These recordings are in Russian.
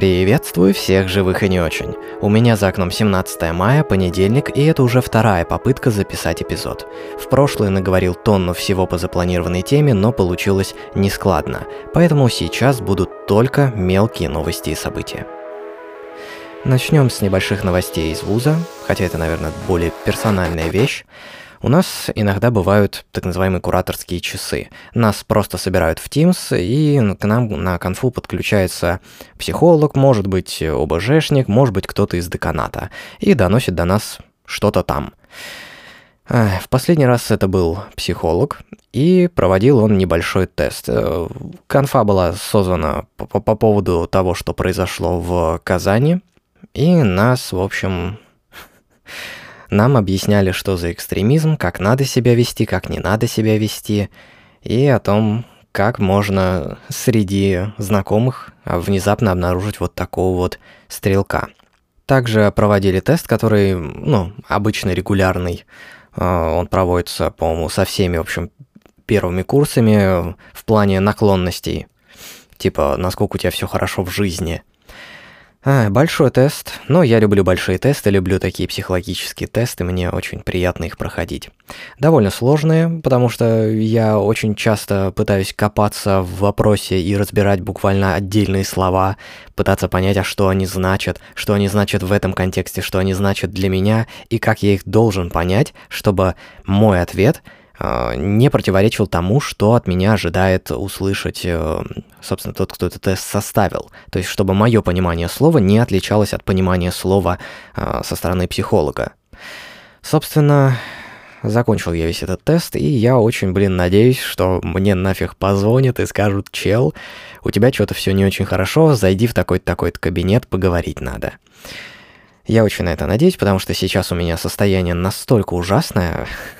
Приветствую всех живых и не очень. У меня за окном 17 мая, понедельник, и это уже вторая попытка записать эпизод. В прошлое наговорил тонну всего по запланированной теме, но получилось нескладно, поэтому сейчас будут только мелкие новости и события. Начнем с небольших новостей из вуза, хотя это, наверное, более персональная вещь. У нас иногда бывают так называемые кураторские часы. Нас просто собирают в Teams, и к нам на конфу подключается психолог, может быть ОБЖшник, может быть кто-то из деканата, и доносит до нас что-то там. В последний раз это был психолог, и проводил он небольшой тест. Э, конфа была создана по, по поводу того, что произошло в Казани, и нас, в общем, нам объясняли, что за экстремизм, как надо себя вести, как не надо себя вести, и о том, как можно среди знакомых внезапно обнаружить вот такого вот стрелка. Также проводили тест, который, ну, обычно регулярный. А, он проводится, по-моему, со всеми, в общем, первыми курсами в плане наклонностей. Типа, насколько у тебя все хорошо в жизни. А, большой тест. Но я люблю большие тесты, люблю такие психологические тесты, мне очень приятно их проходить. Довольно сложные, потому что я очень часто пытаюсь копаться в вопросе и разбирать буквально отдельные слова, пытаться понять, а что они значат, что они значат в этом контексте, что они значат для меня, и как я их должен понять, чтобы мой ответ – не противоречил тому, что от меня ожидает услышать, э, собственно, тот, кто этот тест составил. То есть, чтобы мое понимание слова не отличалось от понимания слова а, со стороны психолога. Собственно, закончил я весь этот тест, и я очень, блин, надеюсь, что мне нафиг позвонят и скажут, чел, у тебя что-то все не очень хорошо, зайди в такой-то такой-то кабинет, поговорить надо. Я очень на это надеюсь, потому что сейчас у меня состояние настолько ужасное,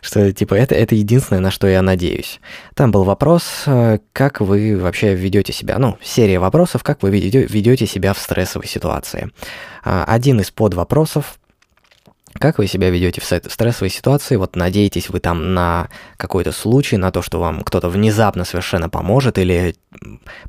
что, типа, это, это единственное, на что я надеюсь. Там был вопрос, э, как вы вообще ведете себя, ну, серия вопросов, как вы ведете себя в стрессовой ситуации. А, один из подвопросов как вы себя ведете в стрессовой ситуации? Вот надеетесь вы там на какой-то случай, на то, что вам кто-то внезапно совершенно поможет или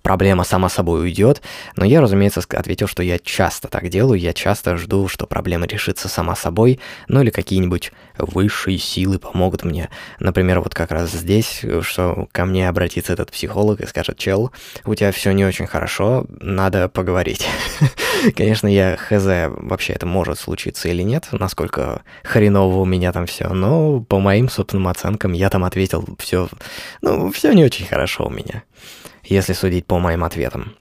проблема сама собой уйдет. Но я, разумеется, ответил, что я часто так делаю, я часто жду, что проблема решится сама собой, ну или какие-нибудь высшие силы помогут мне. Например, вот как раз здесь, что ко мне обратится этот психолог и скажет, чел, у тебя все не очень хорошо, надо поговорить. Конечно, я хз, вообще это может случиться или нет, насколько хреново у меня там все, но по моим собственным оценкам я там ответил все, ну, все не очень хорошо у меня, если судить по моим ответам.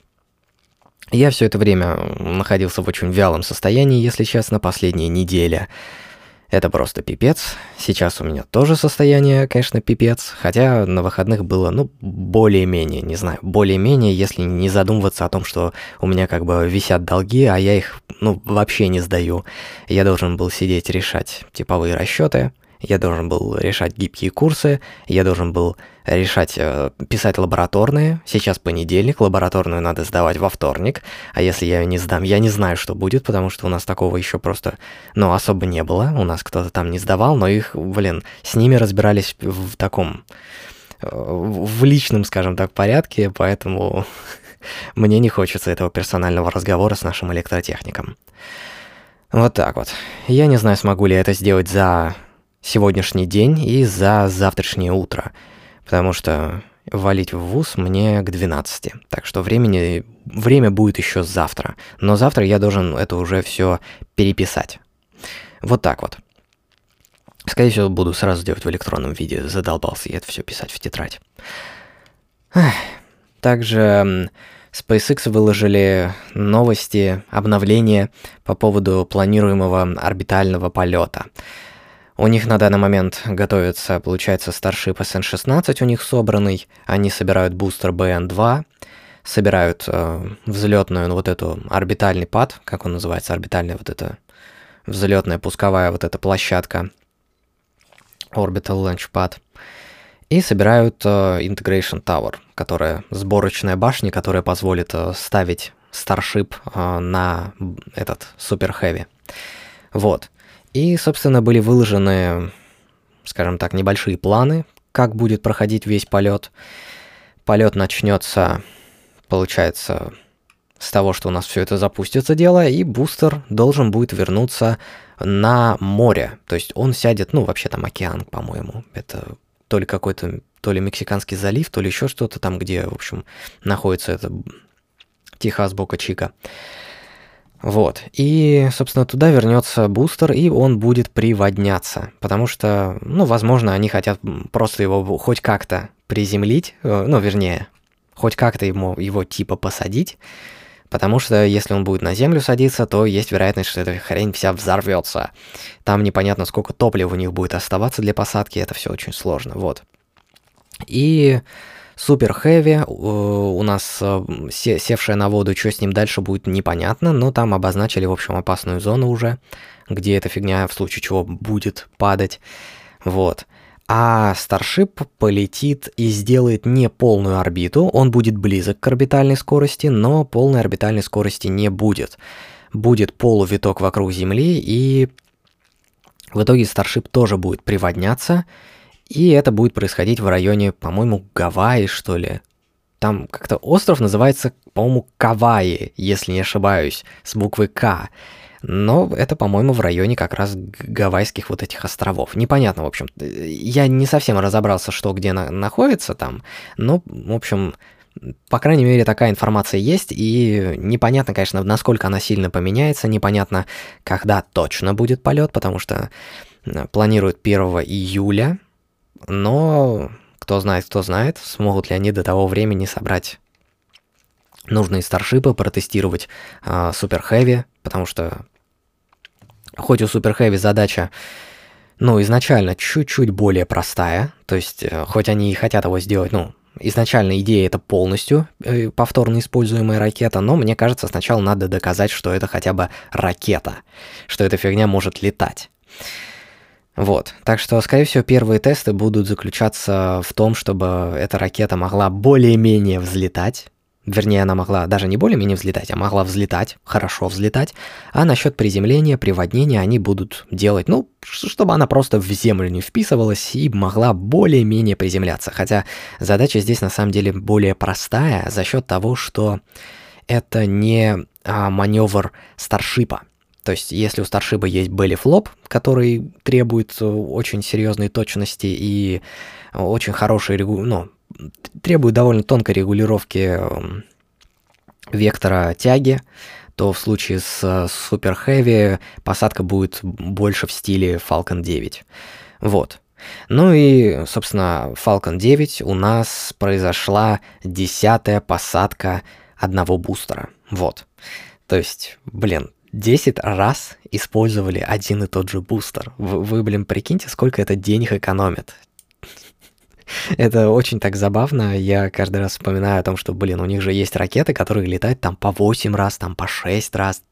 Я все это время находился в очень вялом состоянии, если честно, последняя неделя. Это просто пипец. Сейчас у меня тоже состояние, конечно, пипец. Хотя на выходных было, ну, более-менее, не знаю, более-менее, если не задумываться о том, что у меня как бы висят долги, а я их, ну, вообще не сдаю. Я должен был сидеть решать типовые расчеты, я должен был решать гибкие курсы, я должен был решать, э, писать лабораторные. Сейчас понедельник, лабораторную надо сдавать во вторник, а если я ее не сдам, я не знаю, что будет, потому что у нас такого еще просто, ну, особо не было. У нас кто-то там не сдавал, но их, блин, с ними разбирались в таком, э, в личном, скажем так, порядке, поэтому мне не хочется этого персонального разговора с нашим электротехником. Вот так вот. Я не знаю, смогу ли я это сделать за сегодняшний день и за завтрашнее утро, потому что валить в ВУЗ мне к 12. Так что времени, время будет еще завтра. Но завтра я должен это уже все переписать. Вот так вот. Скорее всего, буду сразу делать в электронном виде. Задолбался я это все писать в тетрадь. Также SpaceX выложили новости, обновления по поводу планируемого орбитального полета. У них на данный момент готовится, получается, Starship SN-16 у них собранный. Они собирают бустер BN-2, собирают э, взлетную, ну, вот эту орбитальный пад, как он называется, орбитальная вот эта взлетная пусковая вот эта площадка, Orbital Launch Pad. И собирают э, Integration Tower, которая сборочная башня, которая позволит э, ставить Starship э, на этот Super Heavy. Вот. И, собственно, были выложены, скажем так, небольшие планы, как будет проходить весь полет. Полет начнется, получается, с того, что у нас все это запустится дело, и бустер должен будет вернуться на море. То есть он сядет, ну, вообще там океан, по-моему. Это то ли какой-то, то ли Мексиканский залив, то ли еще что-то там, где, в общем, находится это Техас Бока Чика. Вот. И, собственно, туда вернется бустер, и он будет приводняться. Потому что, ну, возможно, они хотят просто его хоть как-то приземлить, э, ну, вернее, хоть как-то ему его типа посадить, потому что если он будет на землю садиться, то есть вероятность, что эта хрень вся взорвется. Там непонятно, сколько топлива у них будет оставаться для посадки, это все очень сложно, вот. И Супер Хэви, у нас э, севшая на воду, что с ним дальше будет непонятно, но там обозначили, в общем, опасную зону уже, где эта фигня в случае чего будет падать. Вот. А Старшип полетит и сделает не полную орбиту, он будет близок к орбитальной скорости, но полной орбитальной скорости не будет. Будет полувиток вокруг Земли, и в итоге Старшип тоже будет приводняться, и это будет происходить в районе, по-моему, Гавайи, что ли. Там как-то остров называется, по-моему, Кавайи, если не ошибаюсь, с буквы К. Но это, по-моему, в районе как раз гавайских вот этих островов. Непонятно, в общем. Я не совсем разобрался, что где на находится там, но, в общем, по крайней мере, такая информация есть, и непонятно, конечно, насколько она сильно поменяется, непонятно, когда точно будет полет, потому что э, планируют 1 июля, но кто знает, кто знает, смогут ли они до того времени собрать нужные старшипы, протестировать э, Хэви, потому что Хоть у Super Heavy задача, ну, изначально чуть-чуть более простая, то есть, э, хоть они и хотят его сделать, ну, изначально идея это полностью э, повторно используемая ракета, но мне кажется, сначала надо доказать, что это хотя бы ракета, что эта фигня может летать. Вот, так что, скорее всего, первые тесты будут заключаться в том, чтобы эта ракета могла более-менее взлетать, Вернее, она могла даже не более-менее взлетать, а могла взлетать, хорошо взлетать. А насчет приземления, приводнения они будут делать, ну, чтобы она просто в землю не вписывалась и могла более-менее приземляться. Хотя задача здесь на самом деле более простая за счет того, что это не а, маневр старшипа. То есть, если у старшипа есть belly flop, который требует очень серьезной точности и очень хорошей, ну, требует довольно тонкой регулировки эм, вектора тяги, то в случае с Super Heavy посадка будет больше в стиле Falcon 9. Вот. Ну и, собственно, Falcon 9 у нас произошла десятая посадка одного бустера. Вот. То есть, блин, 10 раз использовали один и тот же бустер. Вы, блин, прикиньте, сколько это денег экономит. Это очень так забавно. Я каждый раз вспоминаю о том, что, блин, у них же есть ракеты, которые летают там по 8 раз, там по 6 раз.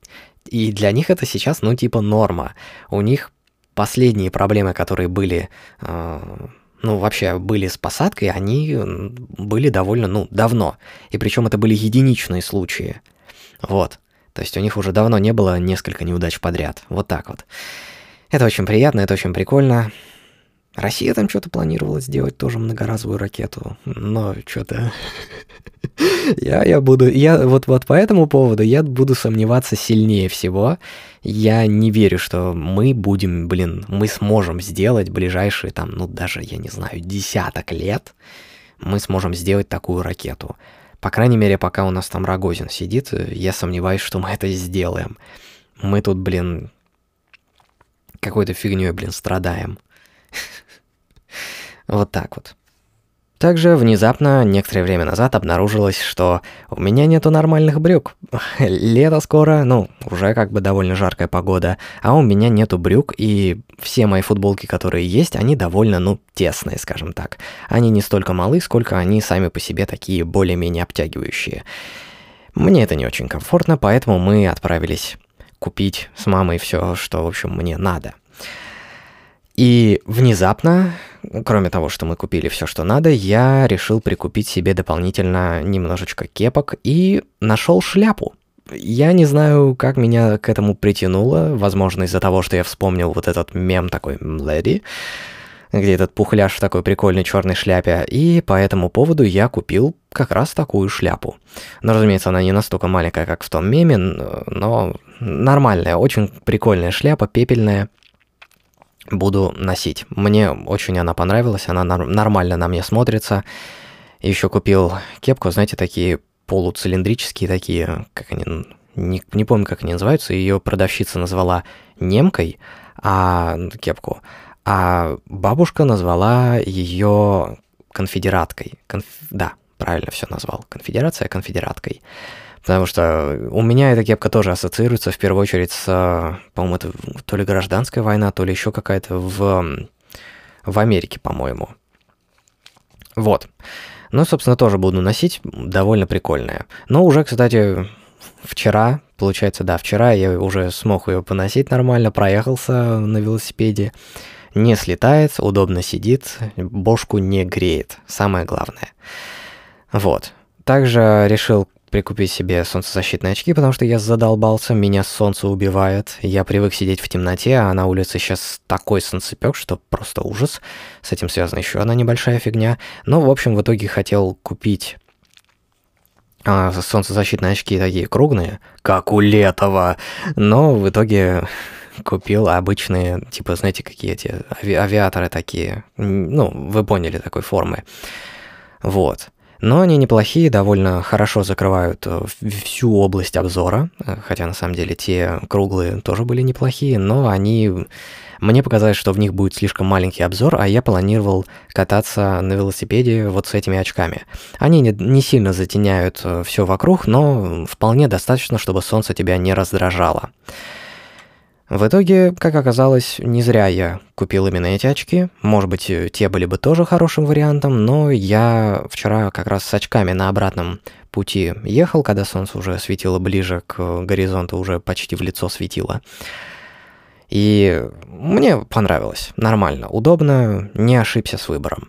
И для них это сейчас, ну, типа норма. У них последние проблемы, которые были, э, ну, вообще были с посадкой, они были довольно, ну, давно. И причем это были единичные случаи. Вот. То есть у них уже давно не было несколько неудач подряд. Вот так вот. Это очень приятно, это очень прикольно. Россия там что-то планировала сделать, тоже многоразовую ракету, но что-то... я, я буду... Я вот, вот по этому поводу я буду сомневаться сильнее всего. Я не верю, что мы будем, блин, мы сможем сделать ближайшие там, ну даже, я не знаю, десяток лет, мы сможем сделать такую ракету. По крайней мере, пока у нас там Рогозин сидит, я сомневаюсь, что мы это сделаем. Мы тут, блин, какой-то фигней, блин, страдаем. Вот так вот. Также внезапно, некоторое время назад, обнаружилось, что у меня нету нормальных брюк. Лето скоро, ну, уже как бы довольно жаркая погода, а у меня нету брюк, и все мои футболки, которые есть, они довольно, ну, тесные, скажем так. Они не столько малы, сколько они сами по себе такие более-менее обтягивающие. Мне это не очень комфортно, поэтому мы отправились купить с мамой все, что, в общем, мне надо. И внезапно, кроме того, что мы купили все, что надо, я решил прикупить себе дополнительно немножечко кепок и нашел шляпу. Я не знаю, как меня к этому притянуло, возможно, из-за того, что я вспомнил вот этот мем такой «Леди», где этот пухляж в такой прикольной черной шляпе, и по этому поводу я купил как раз такую шляпу. Но, разумеется, она не настолько маленькая, как в том меме, но нормальная, очень прикольная шляпа, пепельная. Буду носить. Мне очень она понравилась, она нормально на мне смотрится. Еще купил кепку, знаете, такие полуцилиндрические такие, как они, не, не помню, как они называются, ее продавщица назвала немкой, а кепку, а бабушка назвала ее конфедераткой. Конф... Да, правильно все назвал. Конфедерация конфедераткой. Потому что у меня эта кепка тоже ассоциируется в первую очередь с, по-моему, это то ли гражданская война, то ли еще какая-то в, в Америке, по-моему. Вот. Ну, собственно, тоже буду носить, довольно прикольная. Но уже, кстати, вчера, получается, да, вчера я уже смог ее поносить нормально, проехался на велосипеде не слетает, удобно сидит, бошку не греет, самое главное. Вот. Также решил прикупить себе солнцезащитные очки, потому что я задолбался, меня солнце убивает. Я привык сидеть в темноте, а на улице сейчас такой солнцепек, что просто ужас. С этим связана еще одна небольшая фигня. Но, в общем, в итоге хотел купить а, солнцезащитные очки такие круглые, как у Летова. Но в итоге купил обычные, типа, знаете, какие эти ави авиаторы такие, ну, вы поняли, такой формы. Вот. Но они неплохие, довольно хорошо закрывают э, всю область обзора, э, хотя на самом деле те круглые тоже были неплохие, но они... Мне показалось, что в них будет слишком маленький обзор, а я планировал кататься на велосипеде вот с этими очками. Они не, не сильно затеняют э, все вокруг, но вполне достаточно, чтобы солнце тебя не раздражало. В итоге, как оказалось, не зря я купил именно эти очки. Может быть, те были бы тоже хорошим вариантом, но я вчера как раз с очками на обратном пути ехал, когда солнце уже светило ближе к горизонту, уже почти в лицо светило. И мне понравилось, нормально, удобно, не ошибся с выбором.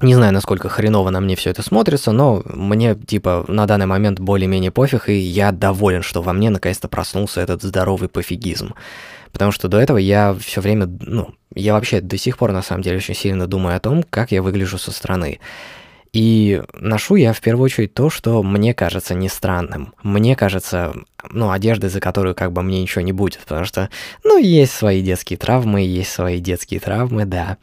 Не знаю, насколько хреново на мне все это смотрится, но мне, типа, на данный момент более-менее пофиг, и я доволен, что во мне наконец-то проснулся этот здоровый пофигизм. Потому что до этого я все время, ну, я вообще до сих пор, на самом деле, очень сильно думаю о том, как я выгляжу со стороны. И ношу я в первую очередь то, что мне кажется не странным. Мне кажется, ну, одежды, за которую как бы мне ничего не будет, потому что, ну, есть свои детские травмы, есть свои детские травмы, да.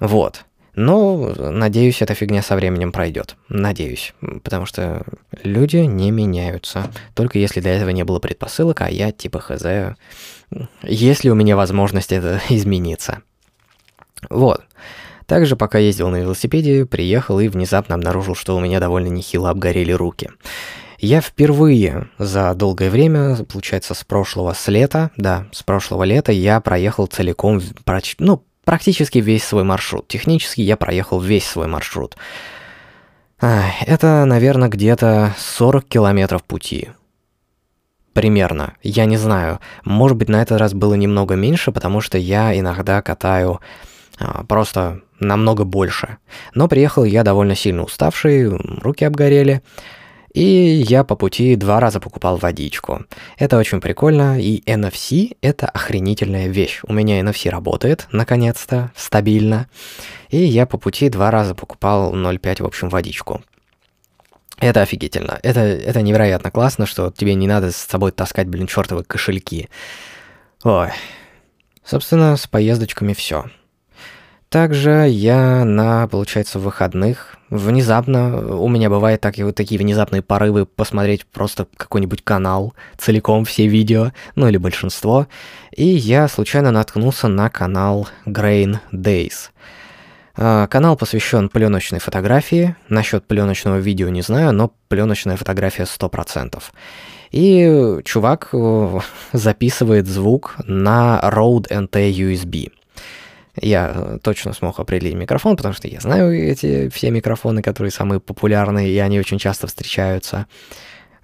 Вот. Но, надеюсь, эта фигня со временем пройдет. Надеюсь. Потому что люди не меняются. Только если для этого не было предпосылок, а я типа хз. Есть ли у меня возможность это измениться? Вот. Также, пока ездил на велосипеде, приехал и внезапно обнаружил, что у меня довольно нехило обгорели руки. Я впервые за долгое время, получается, с прошлого, с лета, да, с прошлого лета я проехал целиком, ну, практически весь свой маршрут. Технически я проехал весь свой маршрут. Это, наверное, где-то 40 километров пути. Примерно. Я не знаю. Может быть, на этот раз было немного меньше, потому что я иногда катаю а, просто намного больше. Но приехал я довольно сильно уставший, руки обгорели. И я по пути два раза покупал водичку. Это очень прикольно, и NFC — это охренительная вещь. У меня NFC работает, наконец-то, стабильно. И я по пути два раза покупал 0,5, в общем, водичку. Это офигительно. Это, это невероятно классно, что тебе не надо с собой таскать, блин, чертовы кошельки. Ой. Собственно, с поездочками все. Также я на, получается, выходных внезапно, у меня бывает так, вот такие внезапные порывы посмотреть просто какой-нибудь канал, целиком все видео, ну или большинство, и я случайно наткнулся на канал Grain Days. А, канал посвящен пленочной фотографии. Насчет пленочного видео не знаю, но пленочная фотография 100%. И чувак э, записывает звук на Rode NT USB. Я э, точно смог определить микрофон, потому что я знаю эти все микрофоны, которые самые популярные, и они очень часто встречаются.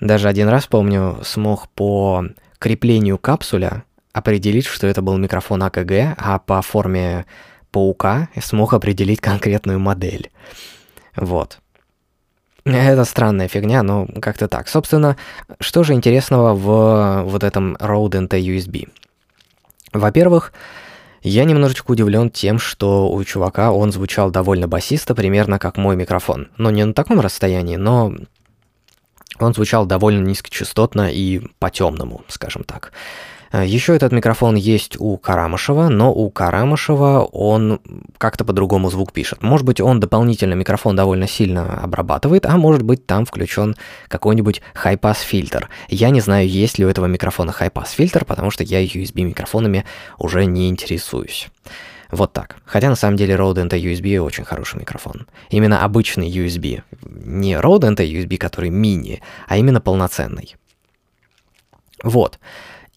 Даже один раз, помню, смог по креплению капсуля определить, что это был микрофон АКГ, а по форме паука смог определить конкретную модель. Вот. Это странная фигня, но как-то так. Собственно, что же интересного в вот этом Rode NT USB? Во-первых, Я немножечко удивлен тем, что у чувака он звучал довольно басисто, примерно как мой микрофон. Но не на таком расстоянии, но он звучал довольно низкочастотно и по-темному, скажем так. Еще этот микрофон есть у Карамышева, но у Карамышева он как-то по-другому звук пишет. Может быть, он дополнительно микрофон довольно сильно обрабатывает, а может быть, там включен какой-нибудь хай-пас фильтр. Я не знаю, есть ли у этого микрофона хай-пас фильтр, потому что я USB микрофонами уже не интересуюсь. Вот так. Хотя на самом деле Rode NT USB очень хороший микрофон. Именно обычный USB. Не Rode NT USB, который мини, а именно полноценный. Вот.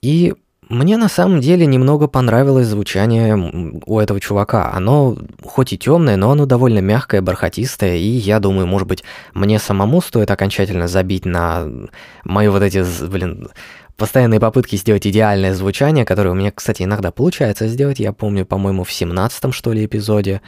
И мне на самом деле немного понравилось звучание у этого чувака. Оно хоть и темное, но оно довольно мягкое, бархатистое, и я думаю, может быть, мне самому стоит окончательно забить на мои вот эти, блин, постоянные попытки сделать идеальное звучание, которое у меня, кстати, иногда получается сделать. Я помню, по-моему, в 17 что ли эпизоде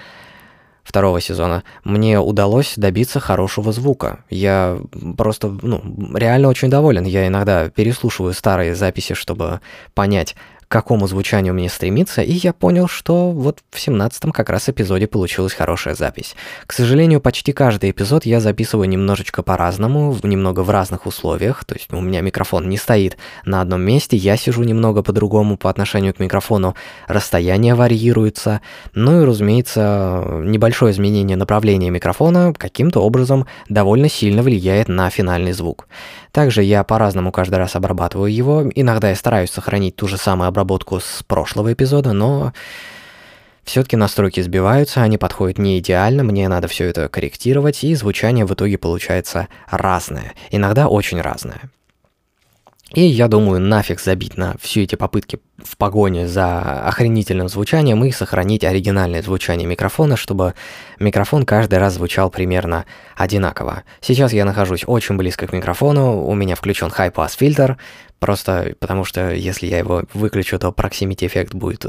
второго сезона, мне удалось добиться хорошего звука. Я просто, ну, реально очень доволен. Я иногда переслушиваю старые записи, чтобы понять, какому звучанию мне стремиться, и я понял, что вот в 17-м как раз эпизоде получилась хорошая запись. К сожалению, почти каждый эпизод я записываю немножечко по-разному, немного в разных условиях, то есть у меня микрофон не стоит на одном месте, я сижу немного по-другому по отношению к микрофону, расстояние варьируется, ну и, разумеется, небольшое изменение направления микрофона каким-то образом довольно сильно влияет на финальный звук. Также я по-разному каждый раз обрабатываю его. Иногда я стараюсь сохранить ту же самую обработку с прошлого эпизода, но все-таки настройки сбиваются, они подходят не идеально, мне надо все это корректировать, и звучание в итоге получается разное, иногда очень разное. И я думаю, нафиг забить на все эти попытки в погоне за охренительным звучанием и сохранить оригинальное звучание микрофона, чтобы микрофон каждый раз звучал примерно одинаково. Сейчас я нахожусь очень близко к микрофону, у меня включен high-pass фильтр, просто потому что если я его выключу, то proximity эффект будет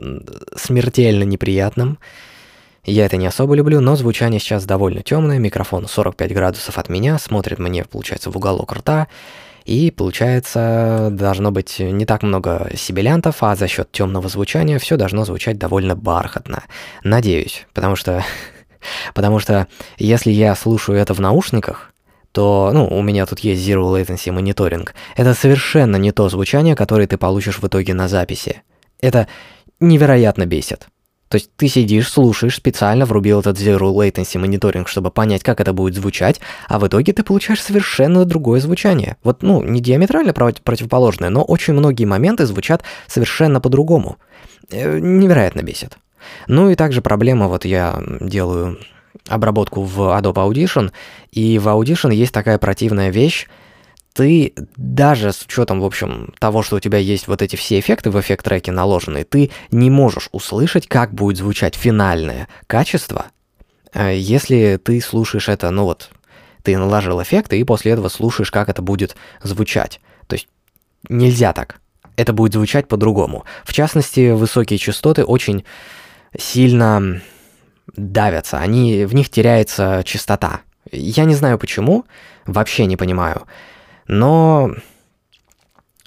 смертельно неприятным. Я это не особо люблю, но звучание сейчас довольно темное, микрофон 45 градусов от меня, смотрит мне, получается, в уголок рта, и получается, должно быть не так много сибилянтов, а за счет темного звучания все должно звучать довольно бархатно. Надеюсь, потому что... Потому что если я слушаю это в наушниках, то, ну, у меня тут есть Zero Latency мониторинг. Это совершенно не то звучание, которое ты получишь в итоге на записи. Это невероятно бесит. То есть ты сидишь, слушаешь, специально врубил этот Zero Latency мониторинг, чтобы понять, как это будет звучать, а в итоге ты получаешь совершенно другое звучание. Вот, ну, не диаметрально противоположное, но очень многие моменты звучат совершенно по-другому. Э, невероятно бесит. Ну и также проблема, вот я делаю обработку в Adobe Audition, и в Audition есть такая противная вещь, ты даже с учетом, в общем, того, что у тебя есть вот эти все эффекты в эффект-треке наложенные, ты не можешь услышать, как будет звучать финальное качество, э, если ты слушаешь это, ну вот, ты наложил эффекты и после этого слушаешь, как это будет звучать. То есть нельзя так. Это будет звучать по-другому. В частности, высокие частоты очень сильно давятся, они, в них теряется частота. Я не знаю почему, вообще не понимаю. Но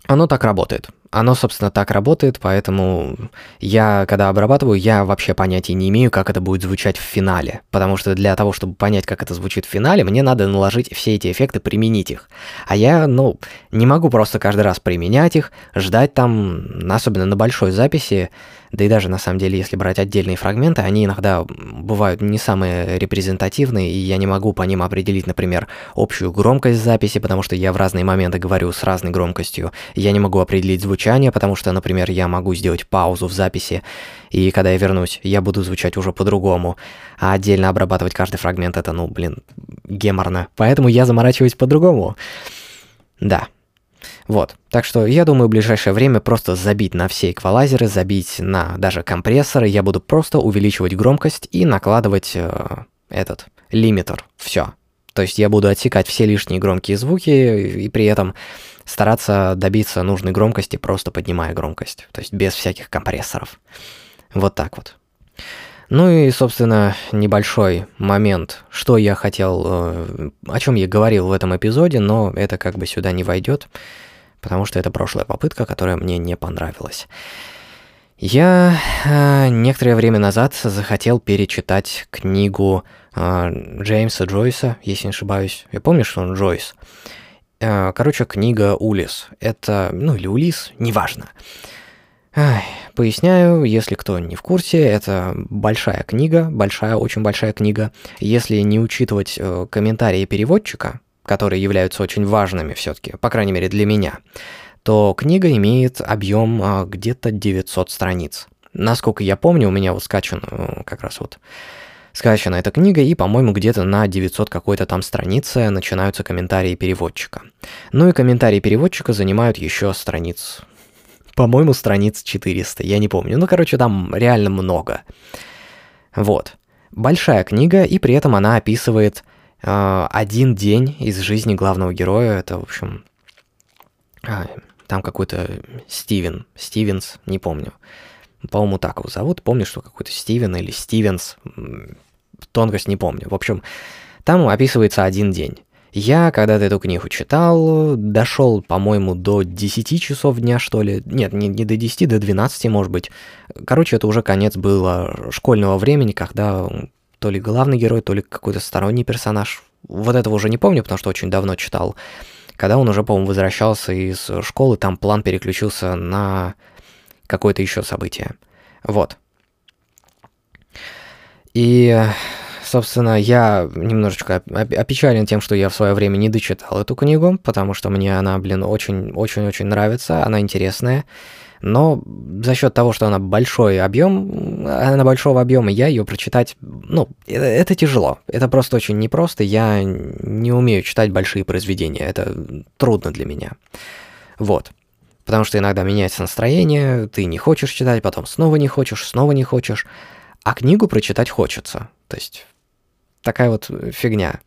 оно так работает. Оно, собственно, так работает, поэтому я, когда обрабатываю, я вообще понятия не имею, как это будет звучать в финале. Потому что для того, чтобы понять, как это звучит в финале, мне надо наложить все эти эффекты, применить их. А я, ну, не могу просто каждый раз применять их, ждать там, особенно на большой записи, да и даже на самом деле, если брать отдельные фрагменты, они иногда бывают не самые репрезентативные, и я не могу по ним определить, например, общую громкость записи, потому что я в разные моменты говорю с разной громкостью. Я не могу определить звучание, потому что, например, я могу сделать паузу в записи, и когда я вернусь, я буду звучать уже по-другому. А отдельно обрабатывать каждый фрагмент это, ну, блин, геморно. Поэтому я заморачиваюсь по-другому. Да. Вот, так что я думаю, в ближайшее время просто забить на все эквалайзеры, забить на даже компрессоры, я буду просто увеличивать громкость и накладывать э, этот лимитер, все. То есть я буду отсекать все лишние громкие звуки и при этом стараться добиться нужной громкости, просто поднимая громкость, то есть без всяких компрессоров. Вот так вот. Ну и, собственно, небольшой момент, что я хотел, э, о чем я говорил в этом эпизоде, но это как бы сюда не войдет потому что это прошлая попытка, которая мне не понравилась. Я э, некоторое время назад захотел перечитать книгу э, Джеймса Джойса, если не ошибаюсь. Я помню, что он Джойс. Короче, книга Улис. Это, ну или Улис, неважно. Ай, поясняю, если кто не в курсе, это большая книга, большая, очень большая книга. Если не учитывать э, комментарии переводчика, которые являются очень важными все-таки, по крайней мере для меня, то книга имеет объем э, где-то 900 страниц. Насколько я помню, у меня вот скачан э, как раз вот скачана эта книга, и, по-моему, где-то на 900 какой-то там странице начинаются комментарии переводчика. Ну и комментарии переводчика занимают еще страниц по-моему, страниц 400, я не помню. Ну, короче, там реально много. Вот. Большая книга, и при этом она описывает э, один день из жизни главного героя. Это, в общем, э, там какой-то Стивен, Стивенс, не помню. По-моему, так его зовут. Помню, что какой-то Стивен или Стивенс. Тонкость не помню. В общем, там описывается один день. Я когда-то эту книгу читал, дошел, по-моему, до 10 часов дня, что ли. Нет, не, не до 10, до 12, может быть. Короче, это уже конец было школьного времени, когда то ли главный герой, то ли какой-то сторонний персонаж. Вот этого уже не помню, потому что очень давно читал. Когда он уже, по-моему, возвращался из школы, там план переключился на какое-то еще событие. Вот. И собственно, я немножечко опечален тем, что я в свое время не дочитал эту книгу, потому что мне она, блин, очень-очень-очень нравится, она интересная. Но за счет того, что она большой объем, она большого объема, я ее прочитать, ну, это, это тяжело. Это просто очень непросто. Я не умею читать большие произведения. Это трудно для меня. Вот. Потому что иногда меняется настроение, ты не хочешь читать, потом снова не хочешь, снова не хочешь. А книгу прочитать хочется. То есть такая вот фигня.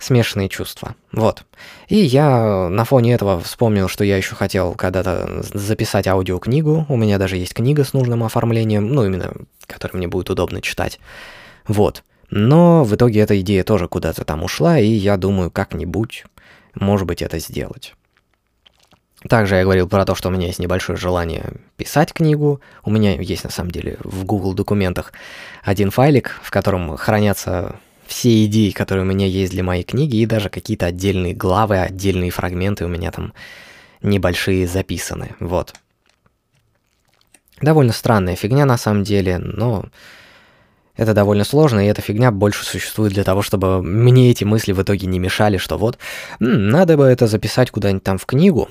Смешанные чувства. Вот. И я на фоне этого вспомнил, что я еще хотел когда-то записать аудиокнигу. У меня даже есть книга с нужным оформлением, ну, именно, которую мне будет удобно читать. Вот. Но в итоге эта идея тоже куда-то там ушла, и я думаю, как-нибудь, может быть, это сделать. Также я говорил про то, что у меня есть небольшое желание писать книгу. У меня есть, на самом деле, в Google документах один файлик, в котором хранятся все идеи, которые у меня есть для моей книги, и даже какие-то отдельные главы, отдельные фрагменты у меня там небольшие записаны. Вот. Довольно странная фигня на самом деле, но это довольно сложно, и эта фигня больше существует для того, чтобы мне эти мысли в итоге не мешали, что вот, надо бы это записать куда-нибудь там в книгу,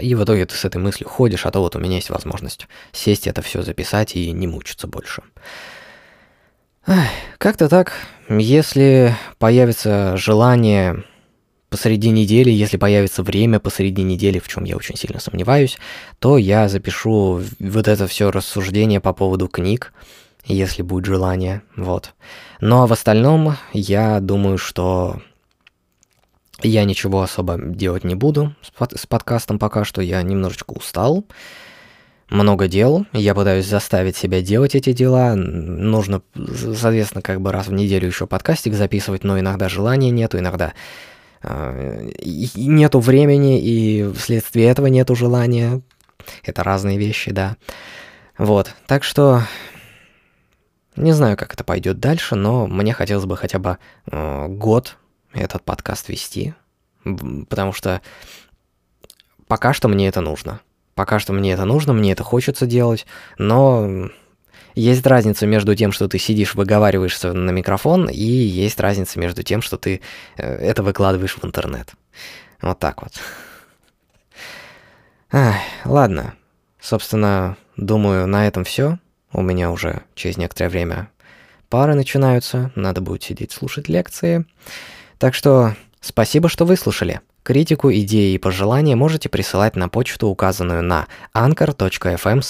и в итоге ты с этой мыслью ходишь, а то вот у меня есть возможность сесть это все записать и не мучиться больше. Как-то так, если появится желание посреди недели, если появится время посреди недели, в чем я очень сильно сомневаюсь, то я запишу вот это все рассуждение по поводу книг, если будет желание, вот. Ну а в остальном я думаю, что я ничего особо делать не буду с, под, с подкастом пока что, я немножечко устал много дел, я пытаюсь заставить себя делать эти дела. Нужно, соответственно, как бы раз в неделю еще подкастик записывать, но иногда желания нету, иногда э, нету времени, и вследствие этого нету желания. Это разные вещи, да. Вот, так что не знаю, как это пойдет дальше, но мне хотелось бы хотя бы э, год этот подкаст вести, потому что пока что мне это нужно. Пока что мне это нужно, мне это хочется делать, но есть разница между тем, что ты сидишь, выговариваешься на микрофон, и есть разница между тем, что ты э, это выкладываешь в интернет. Вот так вот. Ах, ладно. Собственно, думаю, на этом все. У меня уже через некоторое время пары начинаются, надо будет сидеть слушать лекции. Так что спасибо, что выслушали. Критику, идеи и пожелания можете присылать на почту, указанную на anchor.fm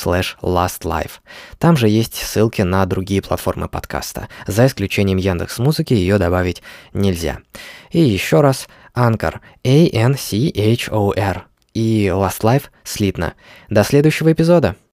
lastlife. Там же есть ссылки на другие платформы подкаста. За исключением Яндекс Музыки ее добавить нельзя. И еще раз, Anchor, A-N-C-H-O-R и Last Life слитно. До следующего эпизода.